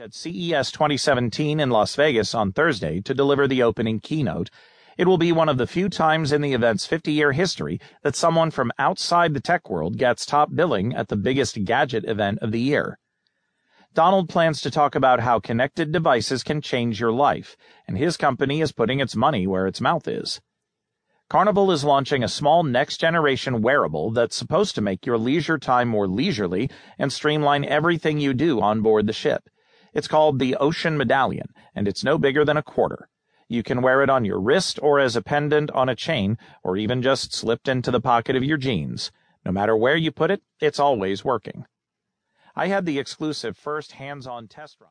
at CES 2017 in Las Vegas on Thursday to deliver the opening keynote. It will be one of the few times in the event's 50 year history that someone from outside the tech world gets top billing at the biggest gadget event of the year. Donald plans to talk about how connected devices can change your life, and his company is putting its money where its mouth is. Carnival is launching a small next generation wearable that's supposed to make your leisure time more leisurely and streamline everything you do on board the ship. It's called the Ocean Medallion, and it's no bigger than a quarter. You can wear it on your wrist or as a pendant on a chain, or even just slipped into the pocket of your jeans. No matter where you put it, it's always working. I had the exclusive first hands on test run.